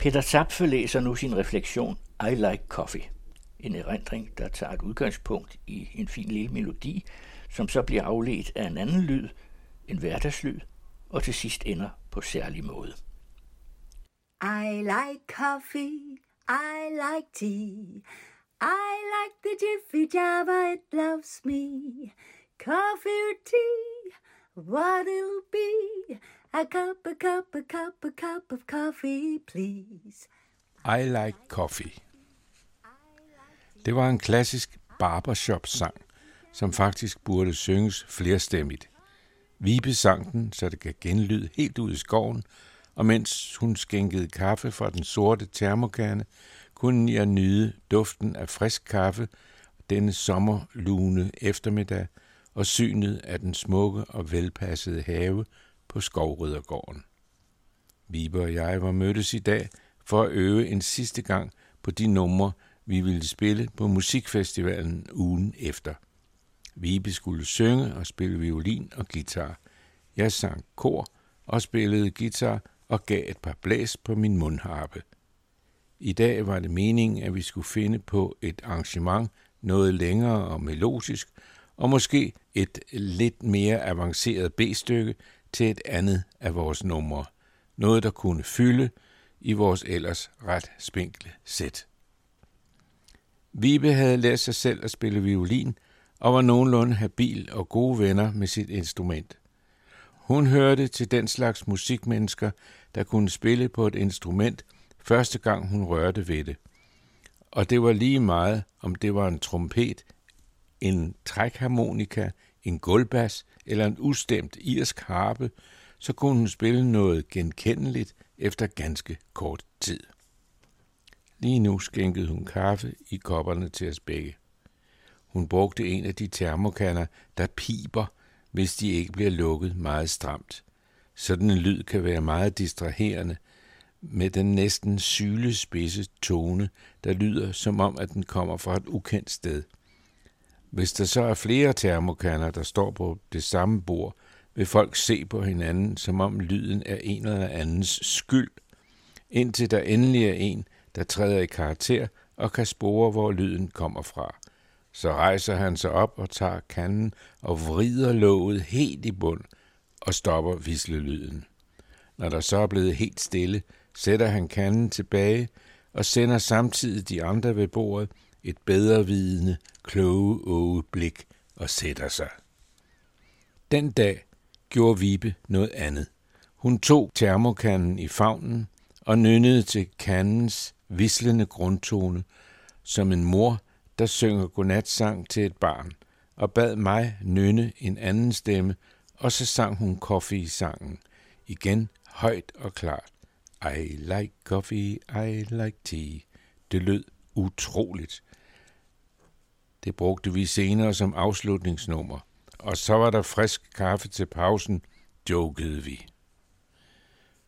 Peter Zapfe læser nu sin refleksion I Like Coffee. En erindring, der tager et udgangspunkt i en fin lille melodi, som så bliver afledt af en anden lyd, en hverdagslyd, og til sidst ender på særlig måde. I like coffee, I like tea, I like the Jiffy Java, it loves me. Coffee or tea, what it'll be, a cup, a cup, a cup, a cup of coffee, please. I like coffee. Det var en klassisk barbershop-sang, som faktisk burde synges flerstemmigt. Vibe sang den, så det kan genlyde helt ud i skoven, og mens hun skænkede kaffe fra den sorte termokande, kunne jeg nyde duften af frisk kaffe denne sommerlune eftermiddag og synet af den smukke og velpassede have på Skovryddergården. Vibe og jeg var mødtes i dag for at øve en sidste gang på de numre, vi ville spille på musikfestivalen ugen efter. Vibe skulle synge og spille violin og guitar. Jeg sang kor og spillede guitar og gav et par blæs på min mundharpe. I dag var det meningen, at vi skulle finde på et arrangement noget længere og melodisk, og måske et lidt mere avanceret B-stykke til et andet af vores numre. Noget, der kunne fylde i vores ellers ret spinkle sæt. Vibe havde lært sig selv at spille violin og var nogenlunde habil og gode venner med sit instrument. Hun hørte til den slags musikmennesker, der kunne spille på et instrument første gang hun rørte ved det. Og det var lige meget, om det var en trompet, en trækharmonika, en gulvbas eller en ustemt irsk harpe, så kunne hun spille noget genkendeligt efter ganske kort tid. Lige nu skænkede hun kaffe i kopperne til os begge. Hun brugte en af de termokanner, der piber, hvis de ikke bliver lukket meget stramt. Sådan en lyd kan være meget distraherende, med den næsten sylespidse tone, der lyder som om, at den kommer fra et ukendt sted. Hvis der så er flere termokanner, der står på det samme bord, vil folk se på hinanden, som om lyden er en eller andens skyld, indtil der endelig er en, der træder i karakter og kan spore, hvor lyden kommer fra. Så rejser han sig op og tager kanden og vrider låget helt i bund og stopper vislelyden. Når der så er blevet helt stille, sætter han kanden tilbage og sender samtidig de andre ved bordet et bedre vidende, kloge åge blik og sætter sig. Den dag gjorde Vibe noget andet. Hun tog termokanden i favnen og nynnede til kandens vislende grundtone, som en mor, der synger godnatsang til et barn, og bad mig nynne en anden stemme, og så sang hun coffee i sangen. Igen højt og klart. I like coffee, I like tea. Det lød utroligt. Det brugte vi senere som afslutningsnummer. Og så var der frisk kaffe til pausen, jokede vi.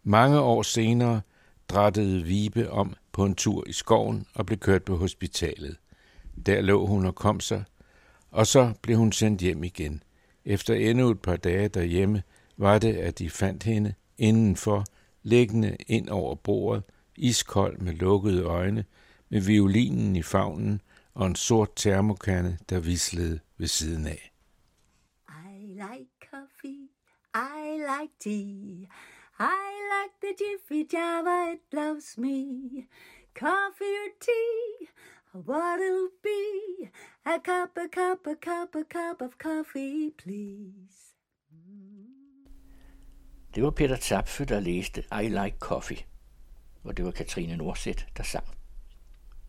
Mange år senere drættede Vibe om på en tur i skoven og blev kørt på hospitalet. Der lå hun og kom sig, og så blev hun sendt hjem igen. Efter endnu et par dage derhjemme var det, at de fandt hende indenfor, liggende ind over bordet, iskold med lukkede øjne, med violinen i favnen og en sort termokande, der vislede ved siden af. I like coffee, I like tea, I like the Jiffy Java, it loves me. Coffee or tea, what it'll be, a cup, a cup, a cup, a cup of coffee, please. Det var Peter Zapfe, der læste I Like Coffee, og det var Katrine Nordsæt, der sang.